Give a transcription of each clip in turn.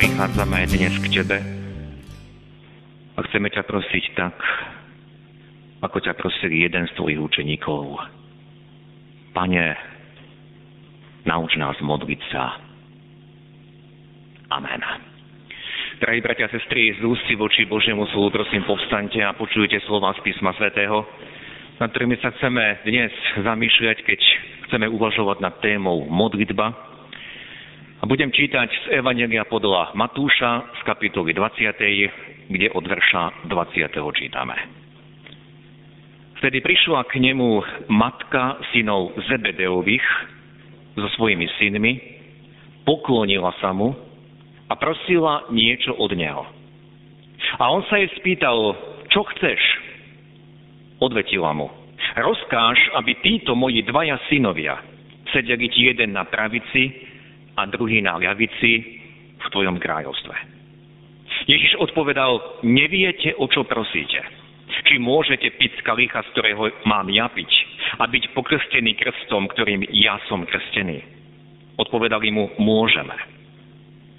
prichádzame aj dnes k Tebe a chceme ťa prosiť tak, ako ťa prosil jeden z Tvojich učeníkov. Pane, nauč nás modliť sa. Amen. Drahí bratia a sestry, z ústy voči Božiemu slovu, prosím, povstaňte a počujte slova z písma svätého, nad ktorými sa chceme dnes zamýšľať, keď chceme uvažovať nad témou modlitba, a budem čítať z Evangelia podľa Matúša z kapitoly 20, kde od verša 20. čítame. Vtedy prišla k nemu matka synov Zebedeových so svojimi synmi, poklonila sa mu a prosila niečo od neho. A on sa jej spýtal, čo chceš? Odvetila mu, rozkáž, aby títo moji dvaja synovia sedeli ti jeden na pravici a druhý na ľavici v tvojom kráľovstve. Ježiš odpovedal, neviete, o čo prosíte. Či môžete piť z kalicha, z ktorého mám ja piť a byť pokrstený krstom, ktorým ja som krstený. Odpovedali mu, môžeme.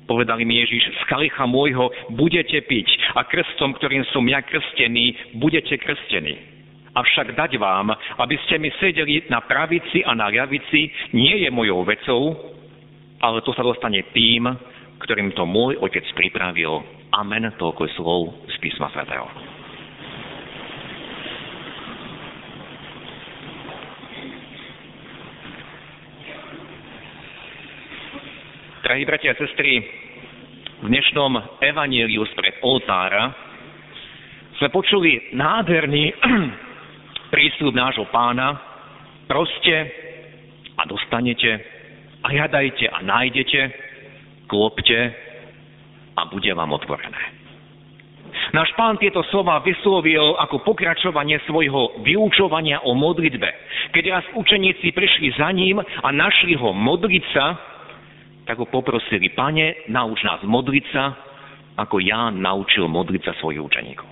Povedali mi Ježiš, z kalicha môjho budete piť a krstom, ktorým som ja krstený, budete krstení. Avšak dať vám, aby ste mi sedeli na pravici a na ľavici, nie je mojou vecou, ale to sa dostane tým, ktorým to môj otec pripravil. Amen, toľko je slov z písma svätého. Drahí bratia a sestry, v dnešnom evaníliu spred oltára sme počuli nádherný prísľub nášho pána, proste a dostanete, hľadajte a nájdete, klopte a bude vám otvorené. Náš pán tieto slova vyslovil ako pokračovanie svojho vyučovania o modlitbe. Keď raz učeníci prišli za ním a našli ho modliť sa, tak ho poprosili, pane, nauč nás modliť sa, ako ja naučil modliť sa svojich učeníkov.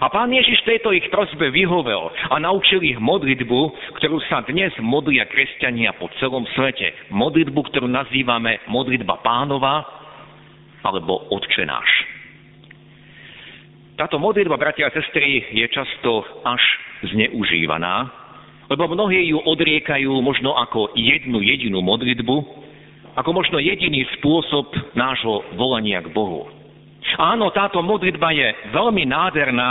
A pán Ježiš tejto ich prosbe vyhovel a naučil ich modlitbu, ktorú sa dnes modlia kresťania po celom svete. Modlitbu, ktorú nazývame modlitba pánova alebo Otče náš. Táto modlitba, bratia a sestry, je často až zneužívaná, lebo mnohí ju odriekajú možno ako jednu jedinú modlitbu, ako možno jediný spôsob nášho volania k Bohu. Áno, táto modlitba je veľmi nádherná,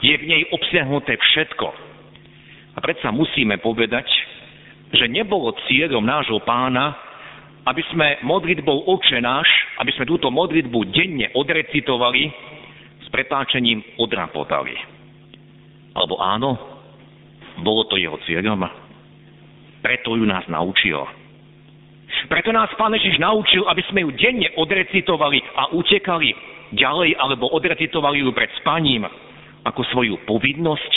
je v nej obsiahnuté všetko. A predsa musíme povedať, že nebolo cieľom nášho pána, aby sme modlitbou Oče náš, aby sme túto modlitbu denne odrecitovali, s prepáčením odrapotali. Alebo áno, bolo to jeho cieľom, preto ju nás naučil. Preto nás Pán Ježiš naučil, aby sme ju denne odrecitovali a utekali ďalej alebo odrecitovali ju pred spaním ako svoju povinnosť?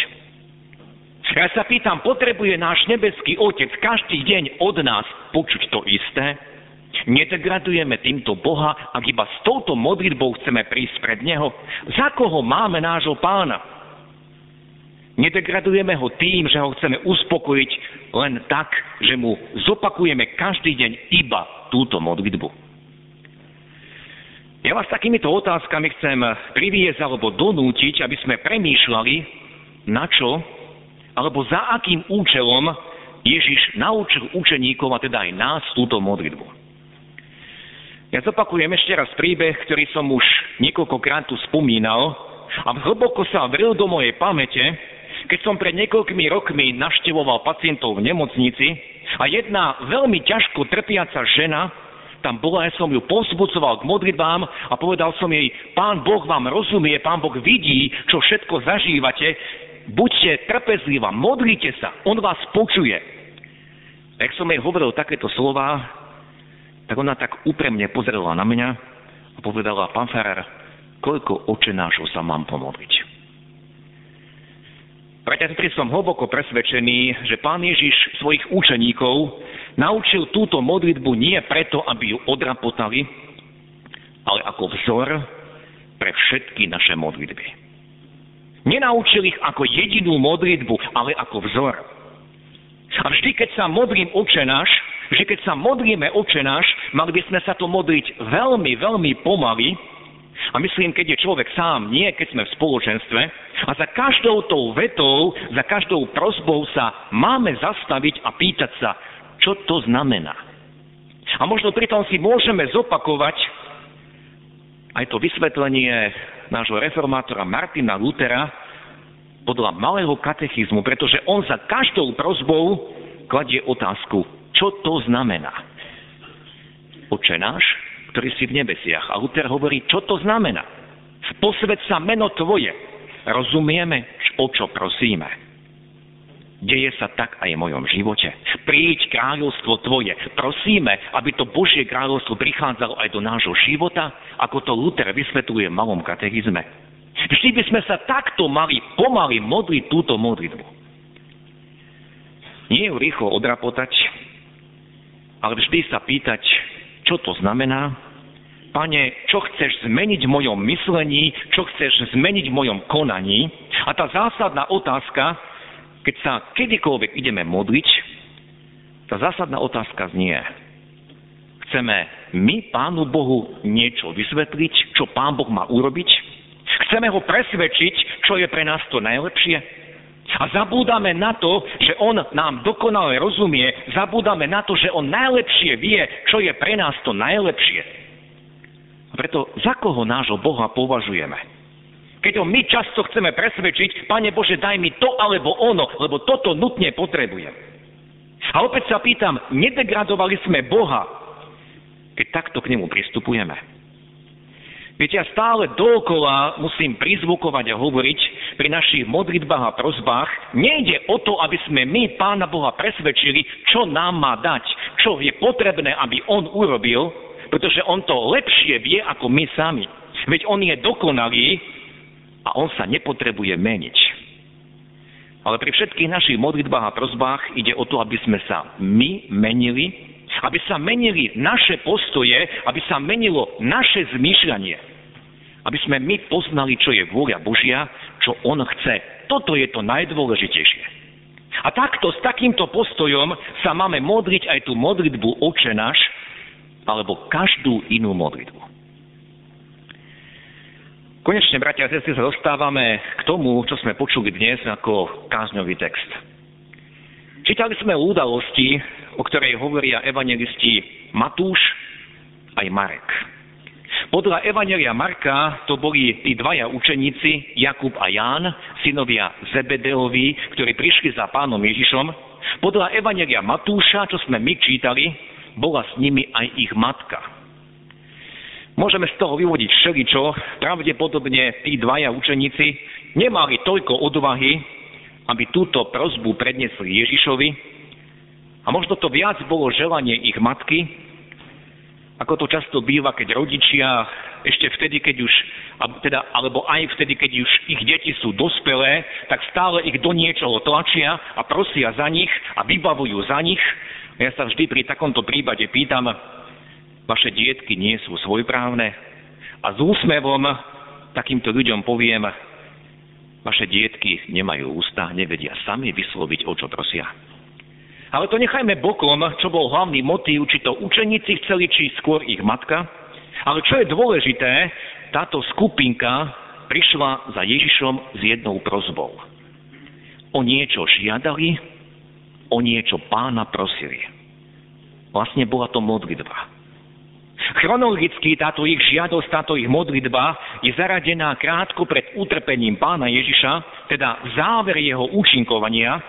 Ja sa pýtam, potrebuje náš nebeský Otec každý deň od nás počuť to isté? Nedegradujeme týmto Boha, ak iba s touto modlitbou chceme prísť pred Neho? Za koho máme nášho pána? Nedegradujeme ho tým, že ho chceme uspokojiť len tak, že mu zopakujeme každý deň iba túto modlitbu. Ja vás takýmito otázkami chcem priviesť alebo donútiť, aby sme premýšľali, na čo alebo za akým účelom Ježiš naučil učeníkov a teda aj nás túto modlitbu. Ja zopakujem ešte raz príbeh, ktorý som už niekoľkokrát tu spomínal a hlboko sa vril do mojej pamäte, keď som pred niekoľkými rokmi naštevoval pacientov v nemocnici a jedna veľmi ťažko trpiaca žena tam bola, ja som ju povzbudzoval k modlitbám a povedal som jej, pán Boh vám rozumie, pán Boh vidí, čo všetko zažívate, buďte trpezlivá, modlite sa, on vás počuje. Ak som jej hovoril takéto slova, tak ona tak úpremne pozrela na mňa A povedala, pán Ferrer, koľko očenášov sa mám pomodliť? Bratia, som hlboko presvedčený, že pán Ježiš svojich učeníkov naučil túto modlitbu nie preto, aby ju odrapotali, ale ako vzor pre všetky naše modlitby. Nenaučil ich ako jedinú modlitbu, ale ako vzor. A vždy, keď sa modlím očenáš, že keď sa modlíme očenáš, mali by sme sa to modliť veľmi, veľmi pomaly, a myslím, keď je človek sám, nie keď sme v spoločenstve, a za každou tou vetou, za každou prosbou sa máme zastaviť a pýtať sa, čo to znamená. A možno pritom si môžeme zopakovať aj to vysvetlenie nášho reformátora Martina Lutera podľa malého katechizmu, pretože on za každou prozbou kladie otázku, čo to znamená. Oče náš, ktorý si v nebesiach. A Luther hovorí, čo to znamená. Posved sa meno Tvoje. Rozumieme, o čo prosíme. Deje sa tak aj v mojom živote. Príď kráľovstvo Tvoje. Prosíme, aby to Božie kráľovstvo prichádzalo aj do nášho života, ako to Luther vysvetľuje v malom katechizme. Vždy by sme sa takto mali pomaly modliť túto modlitbu. Nie ju rýchlo odrapotať, ale vždy sa pýtať, čo to znamená? Pane, čo chceš zmeniť v mojom myslení, čo chceš zmeniť v mojom konaní? A tá zásadná otázka, keď sa kedykoľvek ideme modliť, tá zásadná otázka znie, chceme my Pánu Bohu niečo vysvetliť, čo Pán Boh má urobiť? Chceme ho presvedčiť, čo je pre nás to najlepšie? A zabúdame na to, že On nám dokonale rozumie, zabúdame na to, že On najlepšie vie, čo je pre nás to najlepšie. A preto za koho nášho Boha považujeme? Keď ho my často chceme presvedčiť, Pane Bože, daj mi to alebo ono, lebo toto nutne potrebujem. A opäť sa pýtam, nedegradovali sme Boha, keď takto k nemu pristupujeme? Viete, ja stále dookola musím prizvukovať a hovoriť pri našich modlitbách a prozbách. Nejde o to, aby sme my Pána Boha presvedčili, čo nám má dať, čo je potrebné, aby On urobil, pretože On to lepšie vie ako my sami. Veď On je dokonalý a On sa nepotrebuje meniť. Ale pri všetkých našich modlitbách a prozbách ide o to, aby sme sa my menili aby sa menili naše postoje, aby sa menilo naše zmýšľanie. Aby sme my poznali, čo je vôľa Božia, čo On chce. Toto je to najdôležitejšie. A takto, s takýmto postojom sa máme modliť aj tú modlitbu Oče náš, alebo každú inú modlitbu. Konečne, bratia a sestry, sa dostávame k tomu, čo sme počuli dnes ako kázňový text. Čítali sme udalosti, o ktorej hovoria evangelisti Matúš aj Marek. Podľa Evangelia Marka to boli tí dvaja učeníci, Jakub a Ján, synovia Zebedeovi, ktorí prišli za pánom Ježišom. Podľa Evangelia Matúša, čo sme my čítali, bola s nimi aj ich matka. Môžeme z toho vyvodiť všeličo. Pravdepodobne tí dvaja učeníci nemali toľko odvahy, aby túto prozbu predniesli Ježišovi, a možno to viac bolo želanie ich matky, ako to často býva, keď rodičia ešte vtedy, keď už, teda, alebo aj vtedy, keď už ich deti sú dospelé, tak stále ich do niečoho tlačia a prosia za nich a vybavujú za nich. Ja sa vždy pri takomto prípade pýtam, vaše dietky nie sú svojprávne? A s úsmevom takýmto ľuďom poviem, vaše dietky nemajú ústa, nevedia sami vysloviť, o čo prosia. Ale to nechajme bokom, čo bol hlavný motív, či to učeníci chceli, či skôr ich matka. Ale čo je dôležité, táto skupinka prišla za Ježišom s jednou prozbou. O niečo žiadali, o niečo pána prosili. Vlastne bola to modlitba. Chronologicky táto ich žiadosť, táto ich modlitba je zaradená krátko pred utrpením pána Ježiša, teda v záver jeho účinkovania,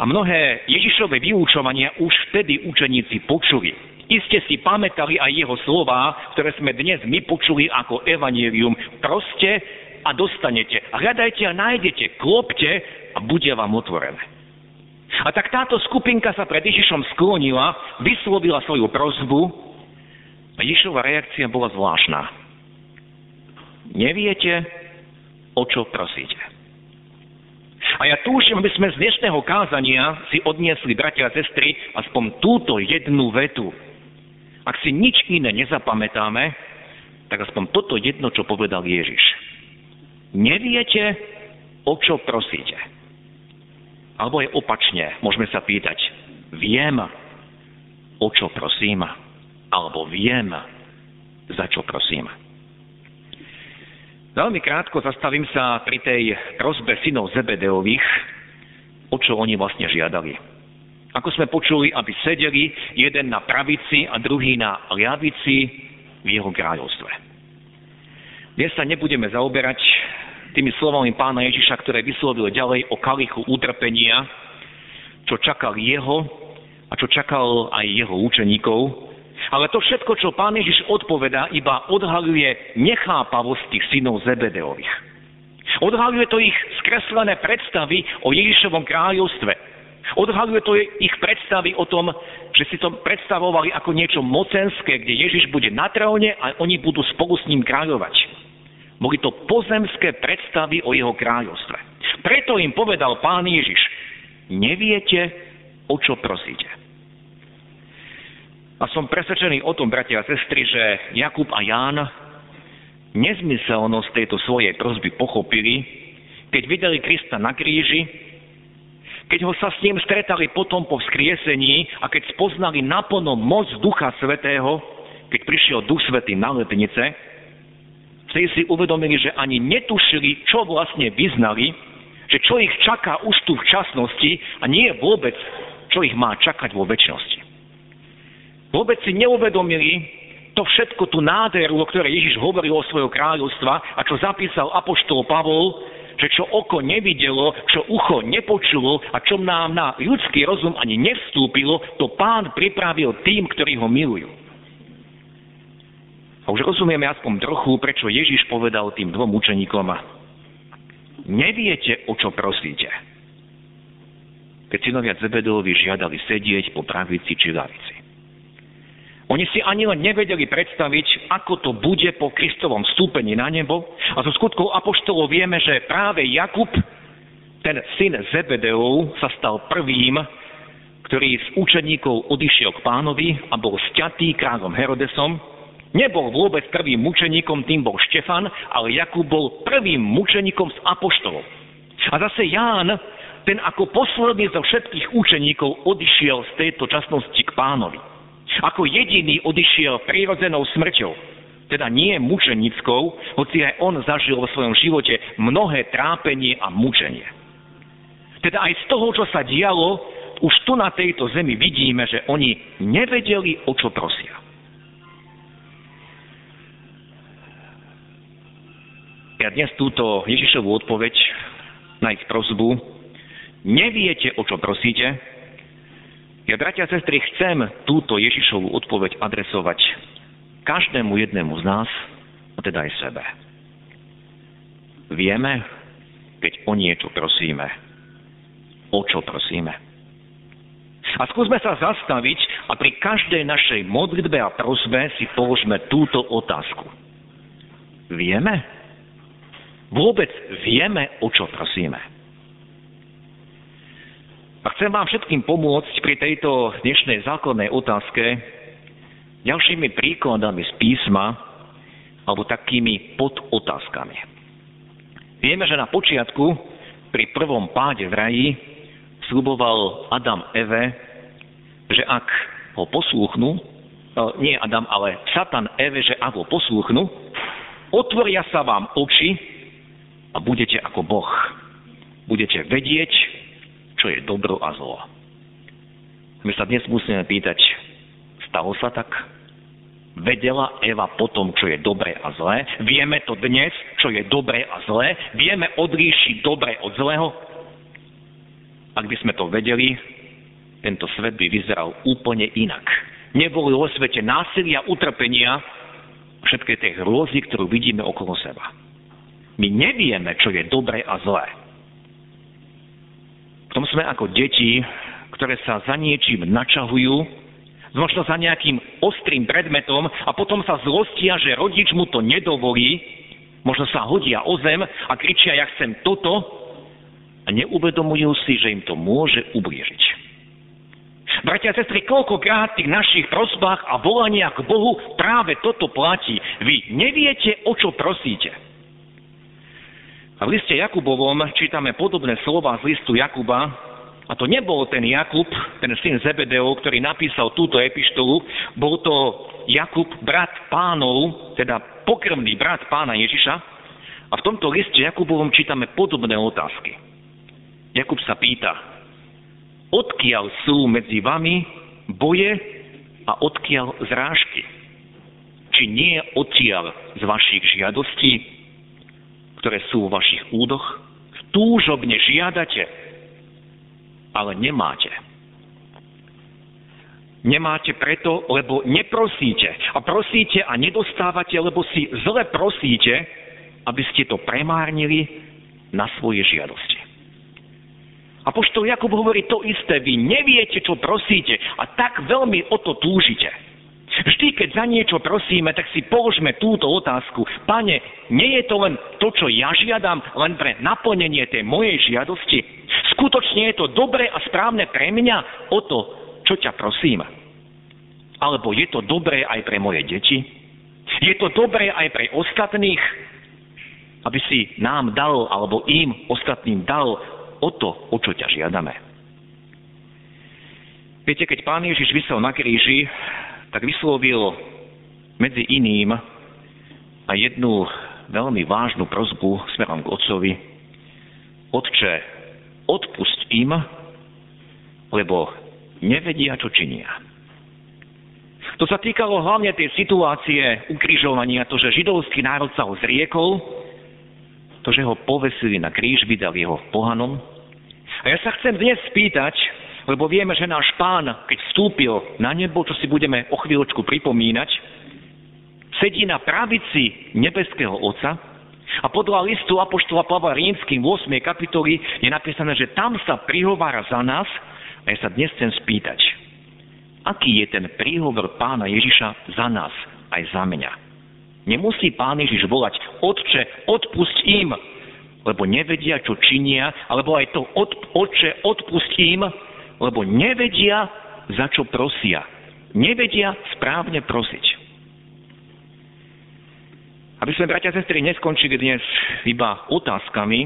a mnohé Ježišové vyučovania už vtedy učeníci počuli. Iste si pamätali aj jeho slova, ktoré sme dnes my počuli ako evanílium. Proste a dostanete. Hľadajte a nájdete. Klopte a bude vám otvorené. A tak táto skupinka sa pred Ježišom sklonila, vyslovila svoju prozbu Ježišova reakcia bola zvláštna. Neviete, o čo prosíte. A ja túžim, aby sme z dnešného kázania si odniesli, bratia a sestry, aspoň túto jednu vetu. Ak si nič iné nezapamätáme, tak aspoň toto jedno, čo povedal Ježiš. Neviete, o čo prosíte. Alebo je opačne, môžeme sa pýtať, viem, o čo prosím, alebo viem, za čo prosím. Veľmi krátko zastavím sa pri tej prosbe synov Zebedeových, o čo oni vlastne žiadali. Ako sme počuli, aby sedeli jeden na pravici a druhý na ľavici v jeho kráľovstve. Dnes sa nebudeme zaoberať tými slovami pána Ježiša, ktoré vyslovil ďalej o kalichu utrpenia, čo čakal jeho a čo čakal aj jeho učeníkov, ale to všetko, čo pán Ježiš odpovedá, iba odhaluje nechápavosť tých synov Zebedeových. Odhaluje to ich skreslené predstavy o Ježišovom kráľovstve. Odhaluje to ich predstavy o tom, že si to predstavovali ako niečo mocenské, kde Ježiš bude na tróne a oni budú spolu s ním kráľovať. Boli to pozemské predstavy o jeho kráľovstve. Preto im povedal pán Ježiš, neviete, o čo prosíte. A som presvedčený o tom, bratia a sestry, že Jakub a Ján nezmyselnosť tejto svojej prozby pochopili, keď videli Krista na kríži, keď ho sa s ním stretali potom po vzkriesení a keď spoznali naplno moc Ducha Svetého, keď prišiel Duch Svetý na letnice, vtedy si uvedomili, že ani netušili, čo vlastne vyznali, že čo ich čaká už tu v časnosti a nie vôbec, čo ich má čakať vo väčšnosti. Vôbec si neuvedomili to všetko, tú nádheru, o ktorej Ježiš hovoril o svojho kráľovstva a čo zapísal apoštol Pavol, že čo oko nevidelo, čo ucho nepočulo a čo nám na ľudský rozum ani nevstúpilo, to pán pripravil tým, ktorí ho milujú. A už rozumieme aspoň trochu, prečo Ježiš povedal tým dvom učeníkom, neviete, o čo prosíte. Keď synovia Zebedovi žiadali sedieť po pravici či lavici. Oni si ani len nevedeli predstaviť, ako to bude po Kristovom vstúpení na nebo. A zo skutkov apoštolov vieme, že práve Jakub, ten syn Zebedeov, sa stal prvým, ktorý z učeníkov odišiel k pánovi a bol sťatý kráľom Herodesom. Nebol vôbec prvým mučeníkom, tým bol Štefan, ale Jakub bol prvým mučeníkom z apoštolov. A zase Ján, ten ako posledný zo všetkých učeníkov odišiel z tejto časnosti k pánovi. Ako jediný odišiel prírodzenou smrťou, teda nie mučenickou, hoci aj on zažil vo svojom živote mnohé trápenie a mučenie. Teda aj z toho, čo sa dialo, už tu na tejto zemi vidíme, že oni nevedeli, o čo prosia. Ja dnes túto Ježišovú odpoveď na ich prozbu, neviete, o čo prosíte, ja, bratia a sestry, chcem túto Ježišovú odpoveď adresovať každému jednému z nás, a teda aj sebe. Vieme, keď o niečo prosíme, o čo prosíme. A skúsme sa zastaviť a pri každej našej modlitbe a prosbe si položme túto otázku. Vieme? Vôbec vieme, o čo prosíme. A chcem vám všetkým pomôcť pri tejto dnešnej základnej otázke ďalšími príkladami z písma alebo takými podotázkami. Vieme, že na počiatku pri prvom páde v raji sluboval Adam Eve, že ak ho poslúchnu, e, nie Adam, ale Satan Eve, že ak ho poslúchnu, otvoria sa vám oči a budete ako Boh. Budete vedieť, čo je dobro a zlo. My sa dnes musíme pýtať, stalo sa tak? Vedela Eva potom, čo je dobré a zlé? Vieme to dnes, čo je dobré a zlé? Vieme odlíšiť dobré od zlého? Ak by sme to vedeli, tento svet by vyzeral úplne inak. Neboli vo svete násilia, utrpenia, všetké tie hrôzy, ktorú vidíme okolo seba. My nevieme, čo je dobré a zlé. V tom sme ako deti, ktoré sa za niečím načahujú možno za nejakým ostrým predmetom a potom sa zlostia, že rodič mu to nedovolí, možno sa hodia o zem a kričia, ja chcem toto a neuvedomujú si, že im to môže ublížiť. Bratia a sestry, koľkokrát v tých našich prosbách a volaniach k Bohu práve toto platí. Vy neviete, o čo prosíte. A v liste Jakubovom čítame podobné slova z listu Jakuba, a to nebol ten Jakub, ten syn Zebedeo, ktorý napísal túto epištolu, bol to Jakub, brat pánov, teda pokrvný brat pána Ježiša. A v tomto liste Jakubovom čítame podobné otázky. Jakub sa pýta, odkiaľ sú medzi vami boje a odkiaľ zrážky? Či nie odtiaľ z vašich žiadostí, ktoré sú vo vašich údoch? Túžobne žiadate, ale nemáte. Nemáte preto, lebo neprosíte. A prosíte a nedostávate, lebo si zle prosíte, aby ste to premárnili na svoje žiadosti. A poštol Jakub hovorí to isté, vy neviete, čo prosíte a tak veľmi o to túžite. Vždy, keď za niečo prosíme, tak si položme túto otázku. Pane, nie je to len to, čo ja žiadam, len pre naplnenie tej mojej žiadosti? Skutočne je to dobré a správne pre mňa o to, čo ťa prosím? Alebo je to dobré aj pre moje deti? Je to dobré aj pre ostatných? Aby si nám dal, alebo im, ostatným dal o to, o čo ťa žiadame. Viete, keď Pán Ježiš vysel na kríži, tak vyslovil medzi iným aj jednu veľmi vážnu prozbu smerom k otcovi. Otče, odpusť im, lebo nevedia, čo činia. To sa týkalo hlavne tej situácie ukrižovania, to, že židovský národ sa ho zriekol, to, že ho povesili na kríž, vydal jeho pohanom. A ja sa chcem dnes spýtať, lebo vieme, že náš pán, keď vstúpil na nebo, čo si budeme o chvíľočku pripomínať, sedí na pravici nebeského Otca a podľa listu Apoštola Pavla Rímským v 8. kapitoli je napísané, že tam sa prihovára za nás a ja sa dnes chcem spýtať, aký je ten príhovor pána Ježiša za nás aj za mňa. Nemusí pán Ježiš volať, Otče, odpusť im, lebo nevedia, čo činia, alebo aj to, od, Otče, odpusť im, lebo nevedia, za čo prosia. Nevedia správne prosiť. Aby sme, bratia a sestry, neskončili dnes iba otázkami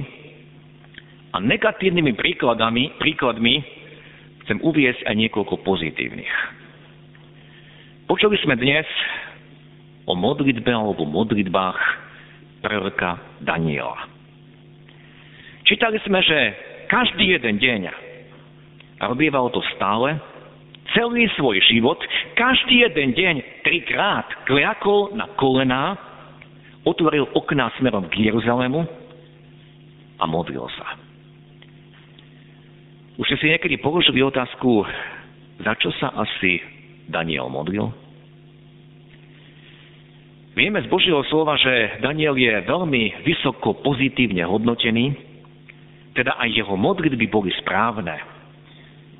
a negatívnymi príkladami, príkladmi, chcem uviesť aj niekoľko pozitívnych. Počuli sme dnes o modlitbe alebo modlitbách proroka Daniela. Čítali sme, že každý jeden deň a robievalo to stále, celý svoj život, každý jeden deň trikrát kliakol na kolená, otvoril okná smerom k Jeruzalému a modlil sa. Už ste si niekedy položili otázku, za čo sa asi Daniel modlil? Vieme z Božieho slova, že Daniel je veľmi vysoko pozitívne hodnotený, teda aj jeho modlitby boli správne.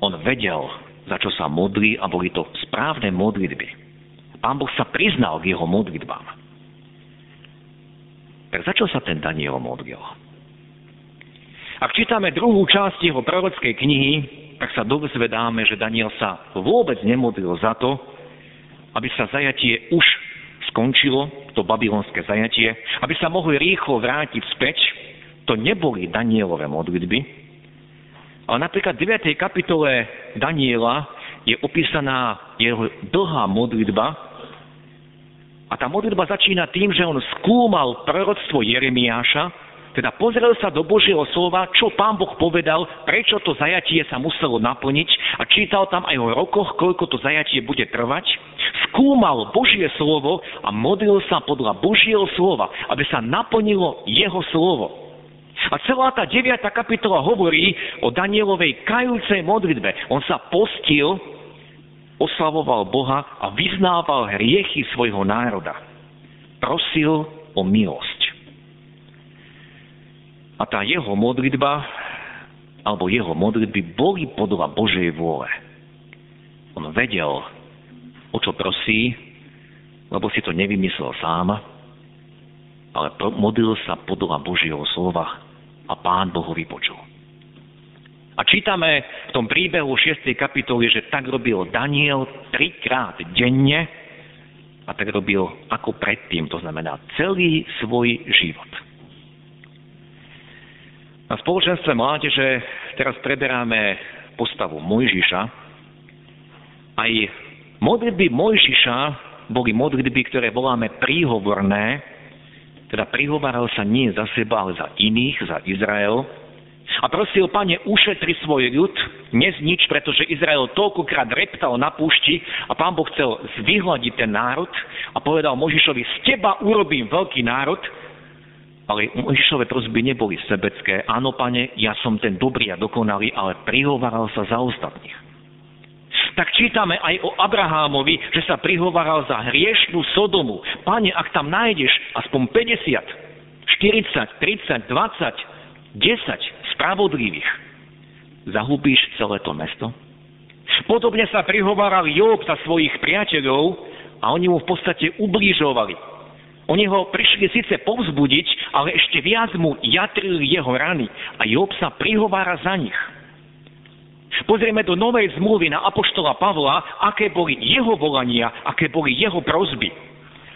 On vedel, za čo sa modlí a boli to správne modlitby. Pán Boh sa priznal k jeho modlitbám. Tak za čo sa ten Daniel modlil? Ak čítame druhú časť jeho prorockej knihy, tak sa dozvedáme, že Daniel sa vôbec nemodlil za to, aby sa zajatie už skončilo, to babylonské zajatie, aby sa mohli rýchlo vrátiť späť. To neboli Danielové modlitby, ale napríklad v 9. kapitole Daniela je opísaná jeho dlhá modlitba a tá modlitba začína tým, že on skúmal proroctvo Jeremiáša, teda pozrel sa do Božieho slova, čo pán Boh povedal, prečo to zajatie sa muselo naplniť a čítal tam aj o rokoch, koľko to zajatie bude trvať. Skúmal Božie slovo a modlil sa podľa Božieho slova, aby sa naplnilo jeho slovo. A celá tá 9. kapitola hovorí o Danielovej kajúcej modlitbe. On sa postil, oslavoval Boha a vyznával hriechy svojho národa. Prosil o milosť. A tá jeho modlitba, alebo jeho modlitby boli podľa Božej vôle. On vedel, o čo prosí, lebo si to nevymyslel sám, ale modlil sa podľa Božieho slova a Pán Boh ho vypočul. A čítame v tom príbehu 6. kapitoly, že tak robil Daniel trikrát denne a tak robil ako predtým, to znamená celý svoj život. Na spoločenstve mládeže teraz preberáme postavu Mojžiša. Aj modlitby Mojžiša boli modlitby, ktoré voláme príhovorné, teda prihovaral sa nie za seba, ale za iných, za Izrael, a prosil, pane, ušetri svoj ľud, neznič, pretože Izrael toľkokrát reptal na púšti a pán Boh chcel zvyhľadiť ten národ a povedal Možišovi, z teba urobím veľký národ, ale Možišové prosby neboli sebecké. Áno, pane, ja som ten dobrý a dokonalý, ale prihovaral sa za ostatných. Tak čítame aj o Abrahámovi, že sa prihovaral za hriešnú Sodomu. Pane, ak tam nájdeš aspoň 50, 40, 30, 20, 10 spravodlivých, zahubíš celé to mesto? Podobne sa prihováral Job za svojich priateľov a oni mu v podstate ublížovali. Oni ho prišli síce povzbudiť, ale ešte viac mu jatrili jeho rany a Job sa prihovára za nich. Pozrieme do novej zmluvy na Apoštola Pavla, aké boli jeho volania, aké boli jeho prozby.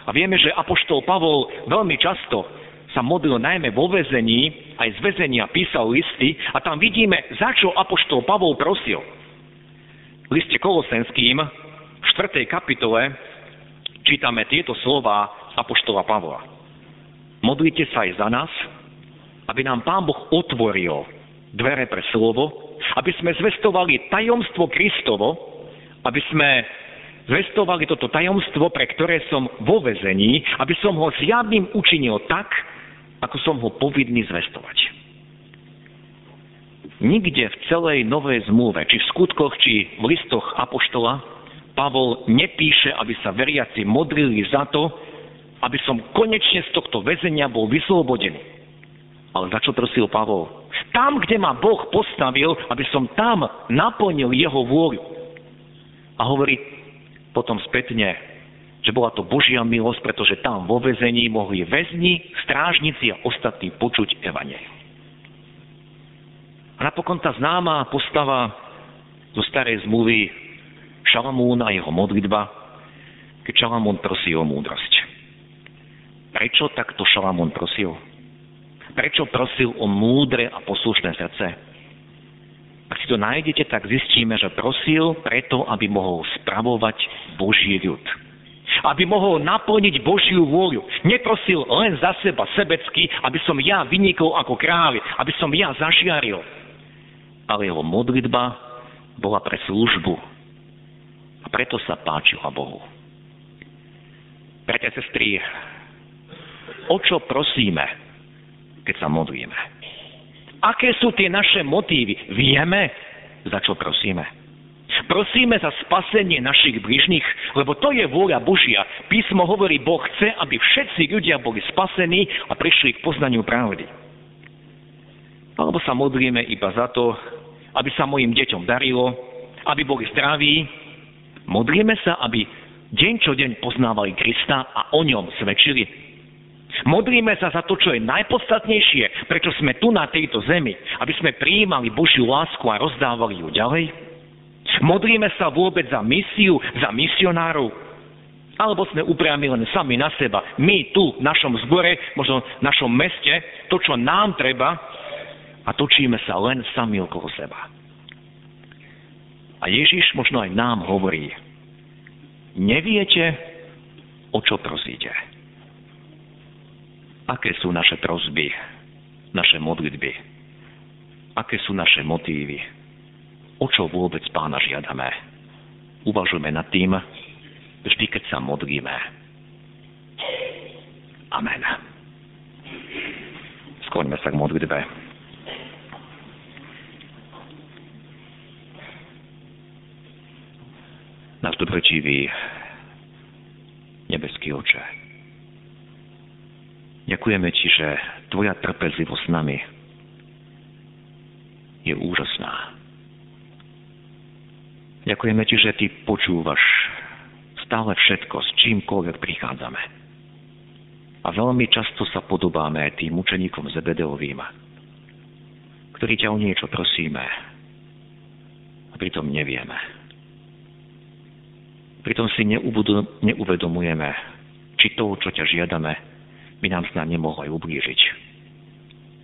A vieme, že Apoštol Pavol veľmi často sa modlil najmä vo väzení, aj z väzenia písal listy a tam vidíme, za čo Apoštol Pavol prosil. V liste Kolosenským v 4. kapitole čítame tieto slova Apoštola Pavla. Modlite sa aj za nás, aby nám Pán Boh otvoril dvere pre slovo, aby sme zvestovali tajomstvo Kristovo, aby sme zvestovali toto tajomstvo, pre ktoré som vo vezení, aby som ho zjavným učinil tak, ako som ho povinný zvestovať. Nikde v celej novej zmluve, či v skutkoch, či v listoch Apoštola, Pavol nepíše, aby sa veriaci modlili za to, aby som konečne z tohto väzenia bol vyslobodený. Ale za čo prosil Pavol? Tam, kde ma Boh postavil, aby som tam naplnil jeho vôľu. A hovorí potom spätne, že bola to Božia milosť, pretože tam vo väzení mohli väzni, strážnici a ostatní počuť evangelium. A napokon tá známa postava zo starej zmluvy Šalamún a jeho modlitba, keď Šalamún prosí o múdrosť. Prečo takto Šalamún prosil? Prečo prosil o múdre a poslušné srdce? Ak si to nájdete, tak zistíme, že prosil preto, aby mohol spravovať Boží ľud aby mohol naplniť Božiu vôľu. Neprosil len za seba sebecky, aby som ja vynikol ako kráľ, aby som ja zažiaril. Ale jeho modlitba bola pre službu. A preto sa páčila Bohu. Bratia, sestry, o čo prosíme, keď sa modlíme? Aké sú tie naše motívy? Vieme, za čo prosíme? Prosíme za spasenie našich bližných, lebo to je vôľa Božia. Písmo hovorí, Boh chce, aby všetci ľudia boli spasení a prišli k poznaniu pravdy. Alebo sa modlíme iba za to, aby sa mojim deťom darilo, aby boli zdraví. Modlíme sa, aby deň čo deň poznávali Krista a o ňom svedčili. Modlíme sa za to, čo je najpodstatnejšie, prečo sme tu na tejto zemi, aby sme prijímali Božiu lásku a rozdávali ju ďalej. Modlíme sa vôbec za misiu, za misionárov? Alebo sme upriami len sami na seba, my tu v našom zbore, možno v našom meste, to, čo nám treba, a točíme sa len sami okolo seba. A Ježiš možno aj nám hovorí, neviete, o čo prosíte. Aké sú naše prosby, naše modlitby? Aké sú naše motívy? o čo vôbec pána žiadame. Uvažujme nad tým, vždy, keď sa modlíme. Amen. Skloňme sa k modlitbe. Náš dobrečivý nebeský oče. Ďakujeme Ti, že Tvoja trpezlivosť s nami je úžasná. Ďakujeme ti, že ty počúvaš stále všetko, s čímkoľvek prichádzame. A veľmi často sa podobáme tým učeníkom Zebedeovým, ktorí ťa o niečo prosíme a pritom nevieme. Pritom si neuvedomujeme, či to, čo ťa žiadame, by nám snad nemohlo aj ublížiť.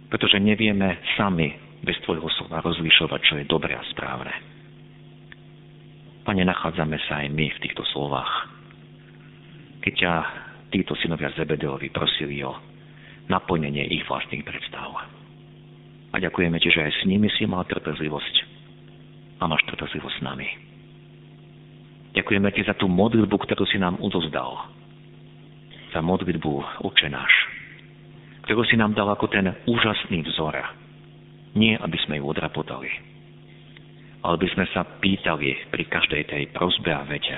Pretože nevieme sami bez Tvojho slova rozlišovať, čo je dobré a správne. Pane, nachádzame sa aj my v týchto slovách. Keď ťa títo synovia Zebedeovi prosili o naplnenie ich vlastných predstav. A ďakujeme Ti, že aj s nimi si mal trpezlivosť a máš trpezlivosť s nami. Ďakujeme Ti za tú modlitbu, ktorú si nám udozdal. Za modlitbu Oče ktorú si nám dal ako ten úžasný vzor. Nie, aby sme ju odrapotali, ale by sme sa pýtali pri každej tej prozbe a vete,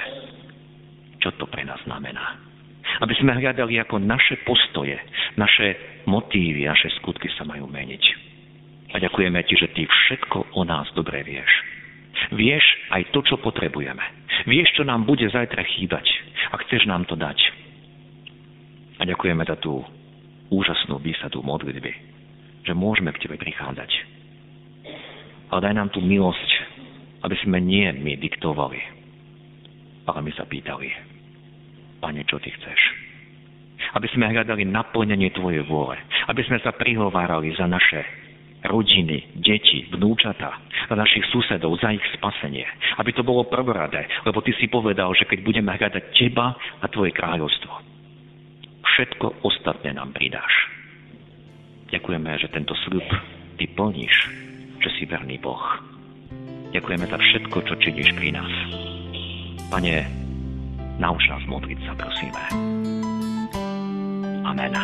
čo to pre nás znamená. Aby sme hľadali, ako naše postoje, naše motívy, naše skutky sa majú meniť. A ďakujeme Ti, že Ty všetko o nás dobre vieš. Vieš aj to, čo potrebujeme. Vieš, čo nám bude zajtra chýbať a chceš nám to dať. A ďakujeme za tú úžasnú výsadu modlitby, že môžeme k Tebe prichádzať. Ale daj nám tú milosť, aby sme nie my diktovali, ale my sa pýtali. Pane, čo Ty chceš? Aby sme hľadali naplnenie Tvojej vôle. Aby sme sa prihovárali za naše rodiny, deti, vnúčata, za našich susedov, za ich spasenie. Aby to bolo prvoradé, lebo Ty si povedal, že keď budeme hľadať Teba a Tvoje kráľovstvo, všetko ostatné nám pridáš. Ďakujeme, že tento sľub Ty plníš, že si verný Boh. Ďakujeme za všetko, čo činíš pri nás. Pane, Nauč nás modliť sa, prosíme. Amen.